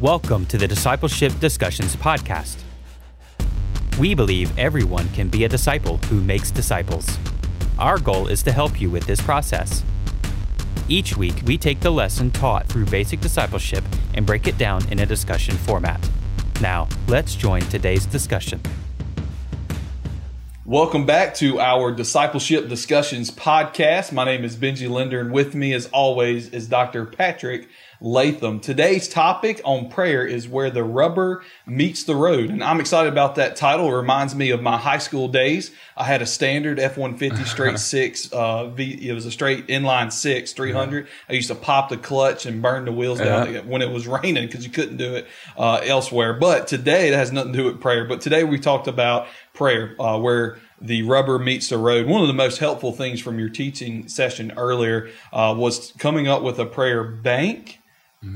Welcome to the Discipleship Discussions Podcast. We believe everyone can be a disciple who makes disciples. Our goal is to help you with this process. Each week, we take the lesson taught through basic discipleship and break it down in a discussion format. Now, let's join today's discussion. Welcome back to our Discipleship Discussions podcast. My name is Benji Linder, and with me, as always, is Dr. Patrick Latham. Today's topic on prayer is where the rubber meets the road. And I'm excited about that title. It reminds me of my high school days. I had a standard F-150 straight six, uh, v, it was a straight inline six, 300. I used to pop the clutch and burn the wheels down Yeah. when it was raining because you couldn't do it, uh, elsewhere. But today it has nothing to do with prayer. But today we talked about prayer, uh, where the rubber meets the road. One of the most helpful things from your teaching session earlier uh, was coming up with a prayer bank,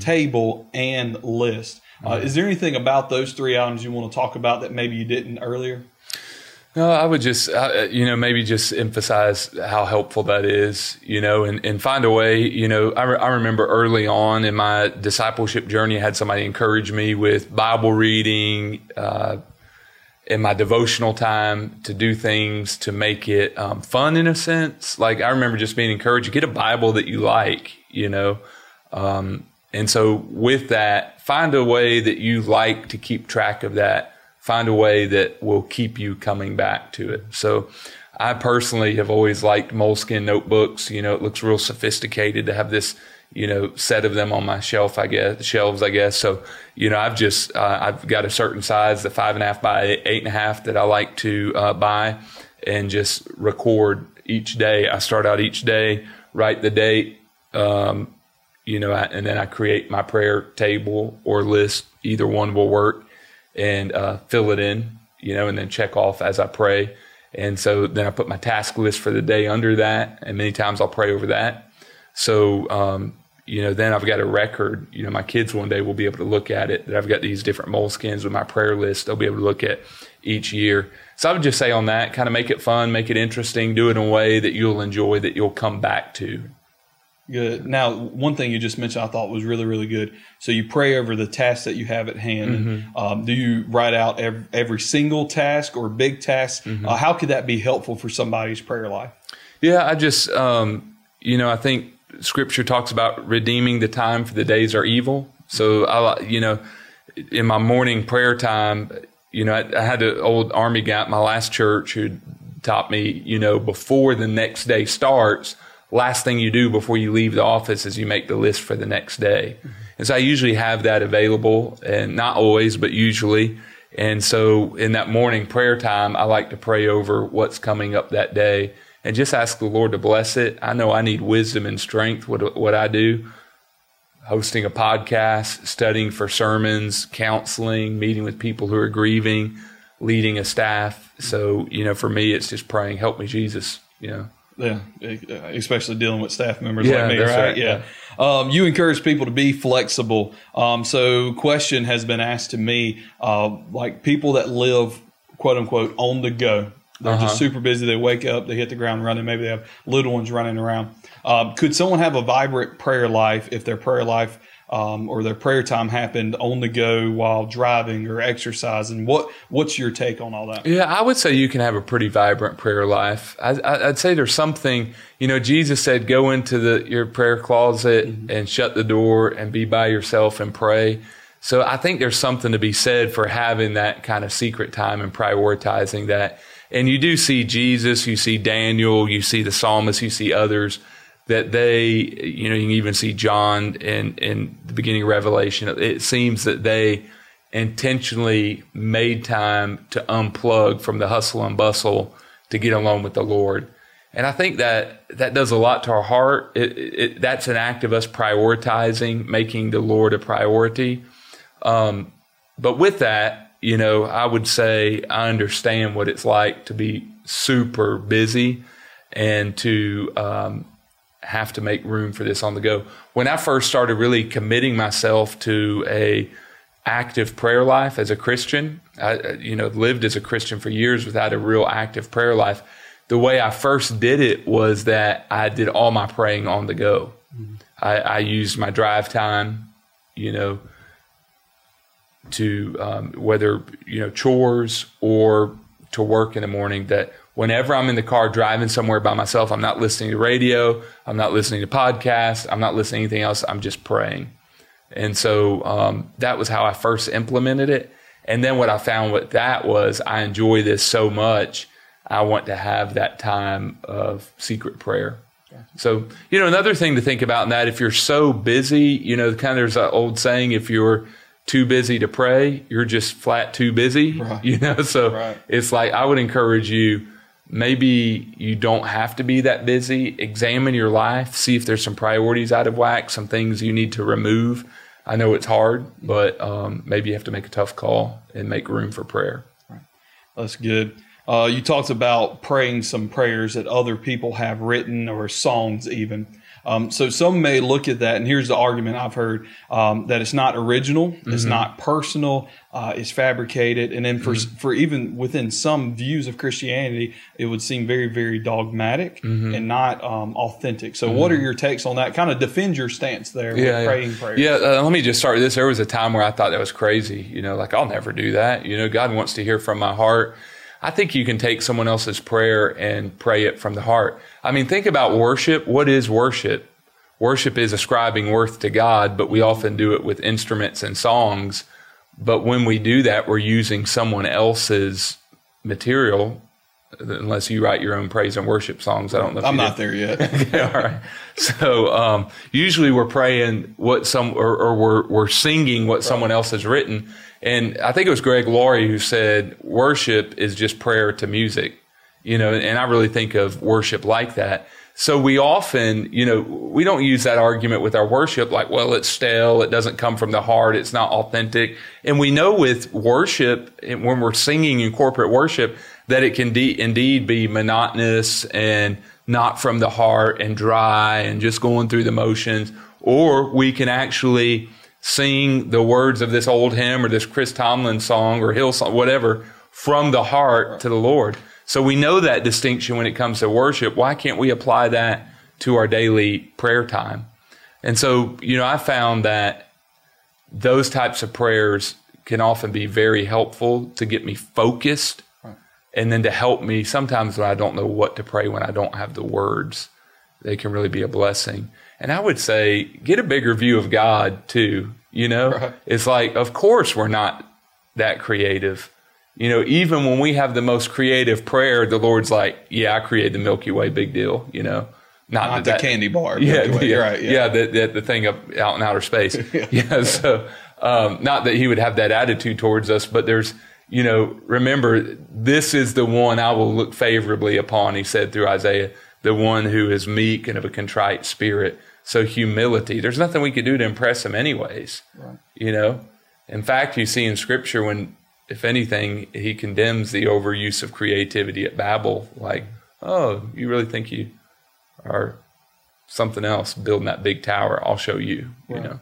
table, and list. Uh, is there anything about those three items you want to talk about that maybe you didn't earlier? No, I would just, uh, you know, maybe just emphasize how helpful that is, you know, and, and find a way, you know, I, re- I remember early on in my discipleship journey, I had somebody encourage me with Bible reading, uh, in my devotional time to do things to make it um, fun in a sense. Like I remember just being encouraged, to get a Bible that you like, you know. Um, and so with that, find a way that you like to keep track of that. Find a way that will keep you coming back to it. So I personally have always liked Moleskine notebooks. You know, it looks real sophisticated to have this, you know, set of them on my shelf, I guess, shelves, I guess. So, you know, I've just, uh, I've got a certain size, the five and a half by eight and a half that I like to uh, buy and just record each day. I start out each day, write the date, um, you know, I, and then I create my prayer table or list. Either one will work and uh, fill it in, you know, and then check off as I pray. And so then I put my task list for the day under that, and many times I'll pray over that. So, um, you know, then I've got a record. You know, my kids one day will be able to look at it. That I've got these different Moleskines with my prayer list. They'll be able to look at each year. So I would just say on that, kind of make it fun, make it interesting, do it in a way that you'll enjoy, that you'll come back to. Good. Now, one thing you just mentioned I thought was really, really good. So you pray over the tasks that you have at hand. Um, do you write out every, every single task or big task? Uh, how could that be helpful for somebody's prayer life? Yeah, I just, um, you know, I think scripture talks about redeeming the time for the days are evil. So I, you know, in my morning prayer time, you know, I, I had an old army guy at my last church who taught me, you know, before the next day starts, last thing you do before you leave the office is you make the list for the next day. Mm-hmm. And so I usually have that available and not always, but usually. And so in that morning prayer time, I like to pray over what's coming up that day and just ask the Lord to bless it. I know I need wisdom and strength, what, what I do, hosting a podcast, studying for sermons, counseling, meeting with people who are grieving, leading a staff. So, you know, for me, it's just praying, help me, Jesus, you know. Yeah, especially dealing with staff members Yeah, like me, right? right, Yeah. Um, you encourage people to be flexible. Um, so, question has been asked to me, uh, like people that live, quote unquote, on the go. They're Uh-huh. just super busy. They wake up, they hit the ground running. Maybe they have little ones running around. Um, could someone have a vibrant prayer life if their prayer life um, or their prayer time happened on the go while driving or exercising? What What's your take on all that? Yeah, I would say you can have a pretty vibrant prayer life. I, I, I'd say there's something, you know, Jesus said, go into the, your prayer closet and shut the door and be by yourself and pray. So I think there's something to be said for having that kind of secret time and prioritizing that. And you do see Jesus, you see Daniel, you see the psalmist, you see others that they, you know, you can even see John in, in the beginning of Revelation. It seems that they, intentionally made time to unplug from the hustle and bustle to get alone with the Lord. And I think that that does a lot to our heart. It, it, that's an act of us prioritizing, making the Lord a priority. Um, but with that, you know, I would say I understand what it's like to be super busy and to um, have to make room for this on the go. When I first started really committing myself to a active prayer life as a Christian. I, you know, lived as a Christian for years without a real active prayer life. The way I first did it was that I did all my praying on the go. I, I used my drive time, you know, to um, whether you know chores or to work in the morning that whenever I'm in the car driving somewhere by myself, I'm not listening to radio, I'm not listening to podcasts, I'm not listening to anything else. I'm just praying. And so um, that was how I first implemented it. And then what I found with that was I enjoy this so much. I want to have that time of secret prayer. So, you know, another thing to think about in that, if you're so busy, you know, kind of there's that old saying, if you're too busy to pray, you're just flat too busy, right. you know? So right. it's like, I would encourage you, maybe you don't have to be that busy. Examine your life, see if there's some priorities out of whack, some things you need to remove. I know it's hard, but um, maybe you have to make a tough call and make room for prayer. Right. That's good. Uh, you talked about praying some prayers that other people have written or songs even. Um, so some may look at that, and here's the argument I've heard um, that it's not original, mm-hmm. it's not personal, uh, it's fabricated, and then for mm-hmm. for even within some views of Christianity, it would seem very very dogmatic mm-hmm. and not um, authentic. So, what are mm-hmm. your takes on that? Kind of defend your stance there yeah, with praying prayers. Yeah, uh, let me just start with this. There was a time where I thought that was crazy. You know, like I'll never do that. You know, God wants to hear from my heart. I think you can take someone else's prayer and pray it from the heart. I mean, think about worship. What is worship? Worship is ascribing worth to God, but we often do it with instruments and songs. But when we do that, we're using someone else's material. Unless you write your own praise and worship songs, I don't know. I'm not there yet. okay, all right. So um, usually we're praying what some, or, or we're we're singing what right. someone else has written. And I think it was Greg Laurie who said worship is just prayer to music, you know, and I really think of worship like that. So we often, you know, we don't use that argument with our worship like, well, it's stale. It doesn't come from the heart. It's not authentic. And we know with worship, when we're singing in corporate worship, that it can de- indeed be monotonous and not from the heart and dry and just going through the motions. Or we can actually, sing the words of this old hymn or this Chris Tomlin song or Hillsong, whatever, from the heart to the Lord. So we know that distinction when it comes to worship. Why can't we apply that to our daily prayer time? And so, you know, I found that those types of prayers can often be very helpful to get me focused and then to help me sometimes when I don't know what to pray, when I don't have the words, they can really be a blessing. And I would say get a bigger view of God too. You know, right. it's like, of course, we're not that creative. You know, even when we have the most creative prayer, the Lord's like, "Yeah, I created the Milky Way. Big deal." You know, not, not the that, candy bar. Yeah, yeah, right. Yeah, yeah the, the, the, thing up out in outer space. yeah. yeah. So, um, not that He would have that attitude towards us, but there's, you know, remember, this is the one I will look favorably upon. He said through Isaiah, the one who is meek and of a contrite spirit so humility, there's nothing we could do to impress him anyways. Right. You know? In fact, you see in scripture when if anything, he condemns the overuse of creativity at Babel, like, oh, you really think you are something else building that big tower? I'll show you, right. you know.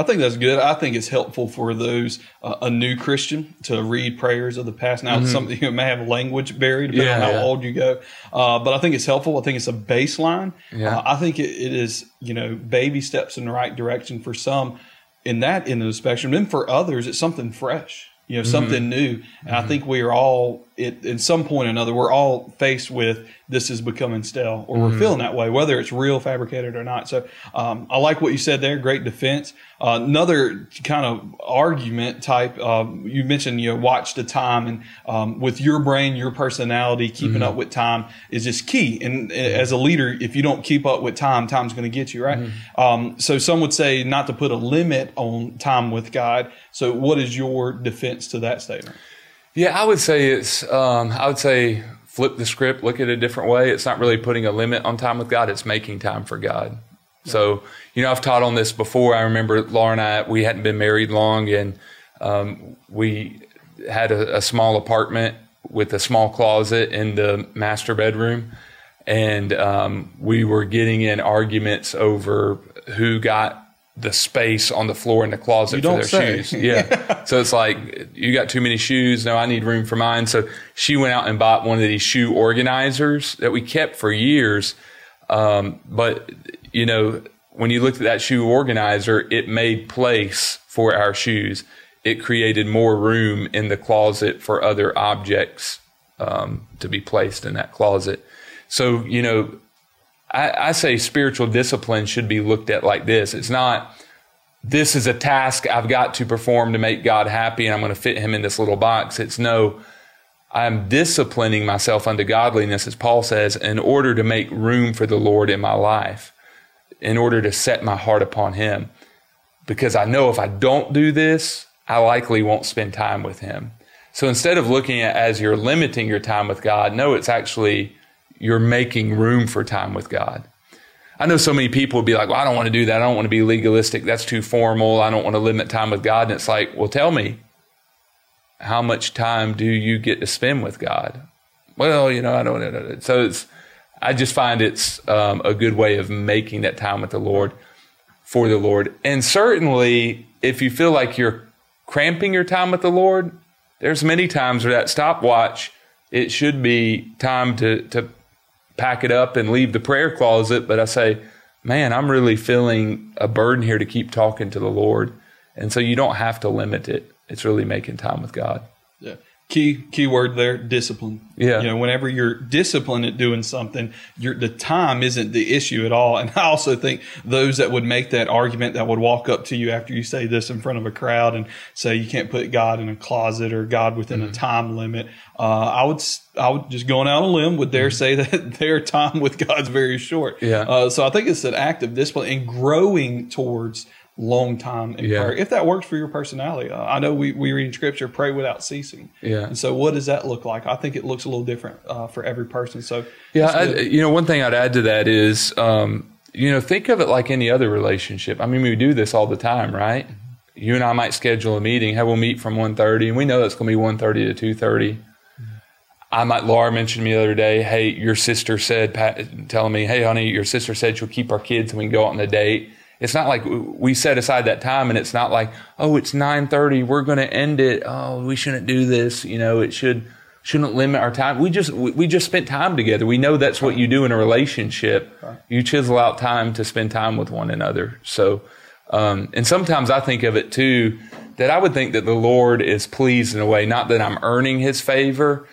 I think that's good. I think it's helpful for those uh, a new Christian to read prayers of the past. Now, mm-hmm. something you may have language buried depending yeah, on how yeah. old you go, uh, but I think it's helpful. I think it's a baseline. Yeah. Uh, I think it, it is you know baby steps in the right direction for some in that end of the spectrum. Then for others, it's something fresh you know, mm-hmm. something new. And mm-hmm. I think we are all, it, in some point or another, we're all faced with this is becoming stale, or mm-hmm. we're feeling that way, whether it's real, fabricated, or not. So um, I like what you said there. Great defense. Uh, another kind of argument type. Uh, you mentioned you know watch the time, and um, with your brain, your personality, keeping mm-hmm. up with time is just key. And as a leader, if you don't keep up with time, time's going to get you right. Mm-hmm. Um, so some would say not to put a limit on time with God. So what is your defense to that statement? Yeah, I would say it's. Um, I would say flip the script, look at it a different way. It's not really putting a limit on time with God. It's making time for God. So, you know, I've taught on this before. I remember Laura and I, we hadn't been married long, and um, we had a, a, small apartment with a small closet in the master bedroom. And um, we were getting in arguments over who got the space on the floor in the closet for their say. shoes. Yeah. so it's like, you got too many shoes. No, I need room for mine. So she went out and bought one of these shoe organizers that we kept for years. Um, but you know, when you looked at that shoe organizer, it made place for our shoes. it created more room in the closet for other objects um, to be placed in that closet. So, you know, I, I say spiritual discipline should be looked at like this. It's not, this is a task I've got to perform to make God happy and I'm going to fit him in this little box. It's no, I'm disciplining myself unto godliness, as Paul says, in order to make room for the Lord in my life, in order to set my heart upon him. Because I know if I don't do this, I likely won't spend time with him. So instead of looking at as you're limiting your time with God, no, it's actually you're making room for time with God. I know so many people would be like, well, I don't want to do that. I don't want to be legalistic. That's too formal. I don't want to limit time with God. And it's like, well, tell me, how much time do you get to spend with God? Well, you know, I don't know. So it's, I just find it's um, a good way of making that time with the Lord for the Lord. And certainly, if you feel like you're cramping your time with the Lord, there's many times where that stopwatch, it should be time to, to pack it up and leave the prayer closet. But I say, man, I'm really feeling a burden here to keep talking to the Lord. And so you don't have to limit it. It's really making time with God. Yeah. Key key word there, discipline. Yeah. You know, whenever you're disciplined at doing something, your the time isn't the issue at all. And I also think those that would make that argument that would walk up to you after you say this in front of a crowd and say you can't put God in a closet or God within mm-hmm. a time limit. Uh, I would I would just going out on a limb would dare mm-hmm. say that their time with God's very short. Yeah. Uh, so I think it's an act of discipline and growing towards long time in yeah. prayer. If that works for your personality, uh, I know we, we read in scripture, pray without ceasing. Yeah. And so what does that look like? I think it looks a little different uh, for every person. So yeah, I, you know, one thing I'd add to that is, um, you know, think of it like any other relationship. I mean, we do this all the time, right? You and I might schedule a meeting. Hey, we'll meet from 1.30 and we know it's going to be 1.30 to 2.30. Mm-hmm. I might, Laura mentioned me the other day, hey, your sister said, Pat, telling me, hey, honey, your sister said she'll keep our kids and we can go out on a date it's not like we set aside that time and it's not like, oh, it's 930. We're going to end it. Oh, we shouldn't do this. You know, it should, shouldn't limit our time. We just, we just spent time together. We know that's what you do in a relationship. You chisel out time to spend time with one another. So, um, and sometimes I think of it too, that I would think that the Lord is pleased in a way, not that I'm earning his favor.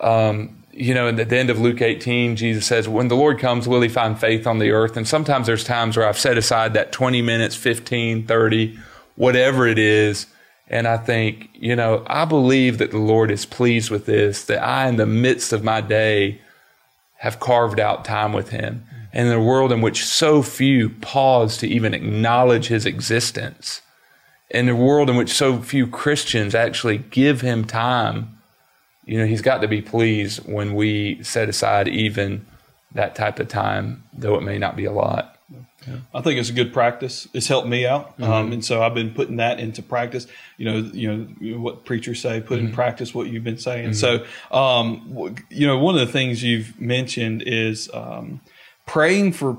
Um, you know, at the end of Luke 18, Jesus says, when the Lord comes, will he find faith on the earth? And sometimes there's times where I've set aside that 20 minutes, 15, 30, whatever it is. And I think, you know, I believe that the Lord is pleased with this, that I, in the midst of my day, have carved out time with him. And in a world in which so few pause to even acknowledge his existence, in a world in which so few Christians actually give him time you know, he's got to be pleased when we set aside even that type of time, though it may not be a lot. Yeah. I think it's a good practice. It's helped me out, um, mm-hmm. um, and so I've been putting that into practice. You know, you know what preachers say, put mm-hmm. in practice what you've been saying. Mm-hmm. So, um, you know, one of the things you've mentioned is um, praying for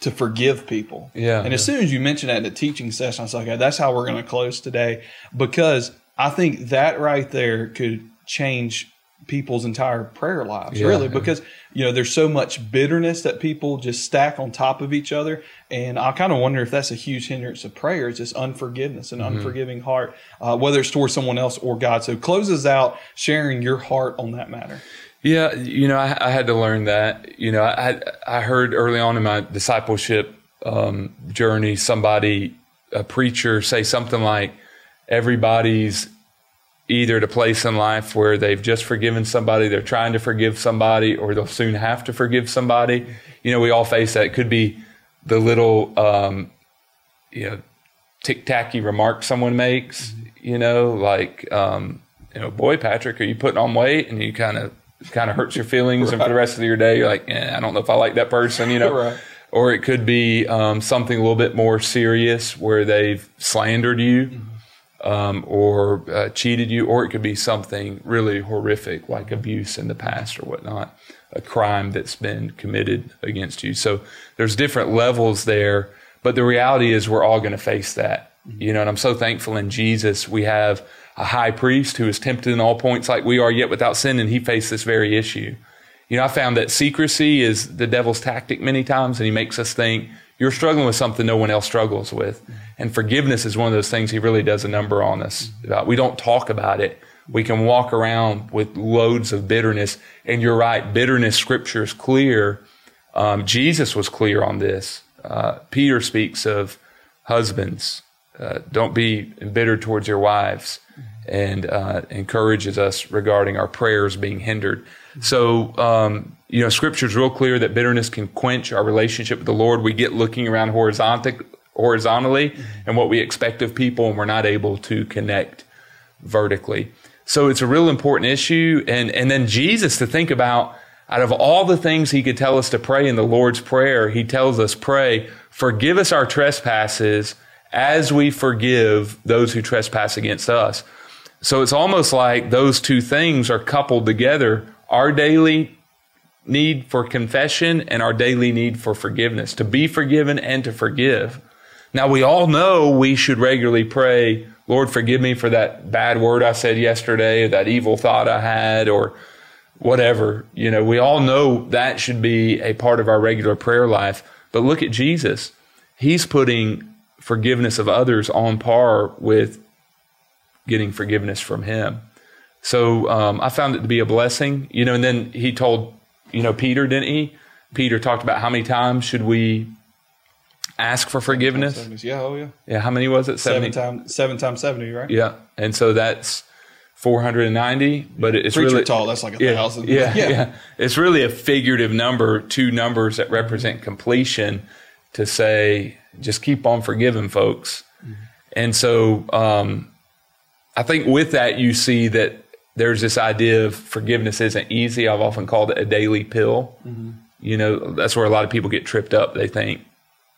to forgive people. Yeah. And as soon as you mentioned that in the teaching session, I was like, okay, that's how we're going to close today because I think that right there could change people's entire prayer lives yeah, really because you know there's so much bitterness that people just stack on top of each other. And i kind of wonder if that's a huge hindrance of prayer it's just unforgiveness and mm-hmm. unforgiving heart uh, whether it's towards someone else or god. So closes out sharing your heart on that matter. Yeah you know i, I had to learn that. You know i i heard early on in my discipleship um, journey somebody a preacher say something like everybody's either a place in life where they've just forgiven somebody, they're trying to forgive somebody, or they'll soon have to forgive somebody. You know, we all face that. It could be the little, um, you know, tic tacky remark someone makes, you know, like, um, you know, boy, Patrick, are you putting on weight? And you kind of, kind of hurts your feelings. Right. And for the rest of your day, you're like, eh, I don't know if I like that person, you know. right. Or it could be um, something a little bit more serious where they've slandered you. Mm-hmm um, or uh, cheated you, or it could be something really horrific like abuse in the past or whatnot, a crime that's been committed against you. So there's different levels there, but the reality is we're all going to face that. Mm-hmm. You know, and I'm so thankful in Jesus we have a high priest who is tempted in all points like we are, yet without sin, and he faced this very issue. You know, I found that secrecy is the devil's tactic many times, and he makes us think you're struggling with something no one else struggles with. And forgiveness is one of those things he really does a number on us about. We don't talk about it. We can walk around with loads of bitterness. And you're right, bitterness, scripture is clear. Um, Jesus was clear on this. Uh, Peter speaks of husbands, uh, don't be embittered towards your wives, and uh, encourages us regarding our prayers being hindered. So, um, you know, scripture is real clear that bitterness can quench our relationship with the Lord. We get looking around horizontal, horizontally and what we expect of people, and we're not able to connect vertically. So it's a real important issue. And, and then Jesus to think about out of all the things he could tell us to pray in the Lord's Prayer, he tells us, pray, forgive us our trespasses as we forgive those who trespass against us. So it's almost like those two things are coupled together our daily need for confession and our daily need for forgiveness, to be forgiven and to forgive. Now, we all know we should regularly pray, Lord, forgive me for that bad word I said yesterday, or that evil thought I had, or whatever. You know, we all know that should be a part of our regular prayer life. But look at Jesus. He's putting forgiveness of others on par with getting forgiveness from Him. So um, I found it to be a blessing, you know. And then He told, you know, Peter, didn't He? Peter talked about how many times should we ask for forgiveness? Yeah, oh yeah. Yeah, how many was it? Seven times seven times seventy, right? Yeah, and so that's 490, but it's Preacher really tall. That's like a yeah, thousand. Yeah, yeah, yeah. It's really a figurative number, two numbers that represent completion to say, just keep on forgiving folks. And so um, I think with that, you see that there's this idea of forgiveness isn't easy. I've often called it a daily pill. You know, that's where a lot of people get tripped up. They think,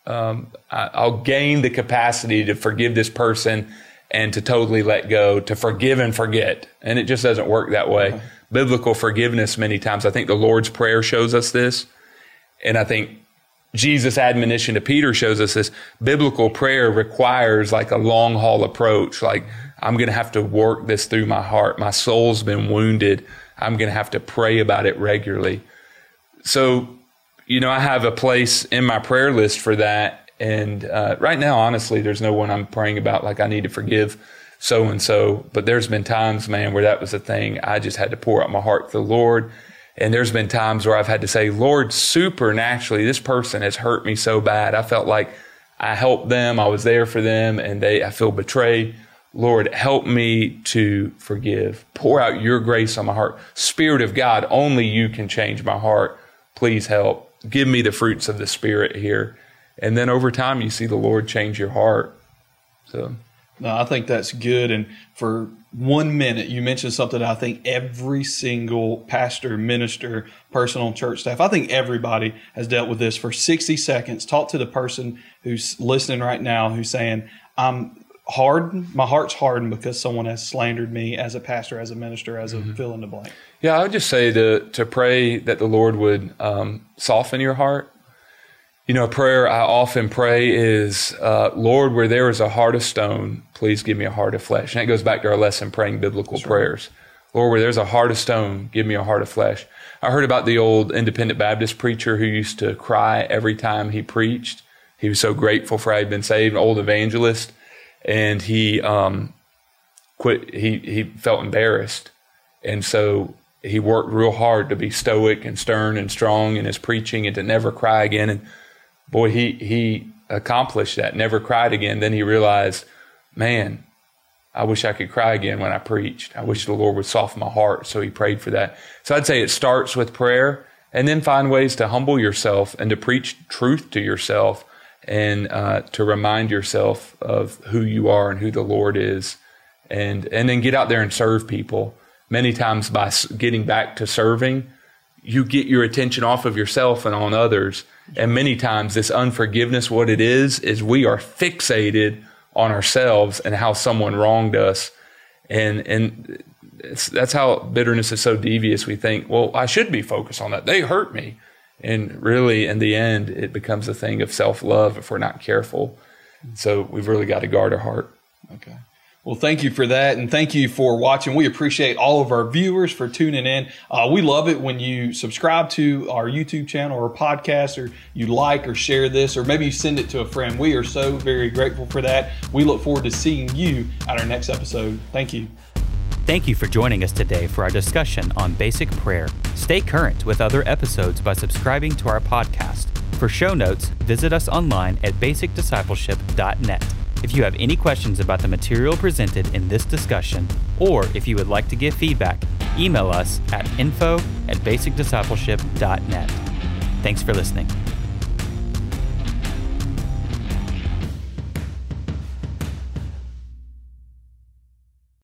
um, I, I'll gain the capacity to forgive this person and to totally let go, to forgive and forget. And it just doesn't work that way. Biblical forgiveness, many times, I think the Lord's Prayer shows us this. And I think Jesus' admonition to Peter shows us this. Biblical prayer requires like a long haul approach. Like, I'm going to have to work this through my heart. My soul's been wounded. I'm going to have to pray about it regularly. So, you know, I have a place in my prayer list for that. And uh, right now, honestly, there's no one I'm praying about like I need to forgive so and so. But there's been times, man, where that was a thing. I just had to pour out my heart to the Lord. And there's been times where I've had to say, Lord, supernaturally, this person has hurt me so bad. I felt like I helped them. I was there for them and they, I feel betrayed. Lord, help me to forgive. Pour out your grace on my heart. Spirit of God, only you can change my heart. Please help. Give me the fruits of the Spirit here. And then over time, you see the Lord change your heart. So, No, I think that's good. And for one minute, you mentioned something I think every single pastor, minister, person on church staff, I think everybody has dealt with this for 60 seconds. Talk to the person who's listening right now who's saying, I'm hardened, my heart's hardened because someone has slandered me as a pastor, as a minister, as a fill in the blank. yeah, I would just say to, to pray that the Lord would um, soften your heart. You know, a prayer I often pray is, uh, Lord, where there is a heart of stone, please give me a heart of flesh. And that goes back to our lesson praying biblical prayers. Lord, where there's a heart of stone, give me a heart of flesh. I heard about the old independent Baptist preacher who used to cry every time he preached. He was so grateful for how he'd been saved, an old evangelist. And he, um, quit, he, he felt embarrassed. And so he worked real hard to be stoic and stern and strong in his preaching and to never cry again. And boy, he, he accomplished that, never cried again. Then he realized, man, I wish I could cry again when I preached. I wish the Lord would soften my heart. So he prayed for that. So I'd say it starts with prayer and then find ways to humble yourself and to preach truth to yourself and uh, to remind yourself of who you are and who the Lord is. And, and then get out there and serve people. Many times by getting back to serving, you get your attention off of yourself and on others. And many times this unforgiveness, what it is, is we are fixated on ourselves and how someone wronged us. And, and that's how bitterness is so devious. We think, well, I should be focused on that. They hurt me. And really, in the end, it becomes a thing of self love if we're not careful. So we've really got to guard our heart. Okay. Well, thank you for that. And thank you for watching. We appreciate all of our viewers for tuning in. Uh, we love it when you subscribe to our YouTube channel or podcast, or you like or share this, or maybe you send it to a friend. We are so very grateful for that. We look forward to seeing you at our next episode. Thank you. Thank you for joining us today for our discussion on basic prayer. Stay current with other episodes by subscribing to our podcast. For show notes, visit us online at basicdiscipleship.net. If you have any questions about the material presented in this discussion, or if you would like to give feedback, email us at info at basicdiscipleship.net. Thanks for listening.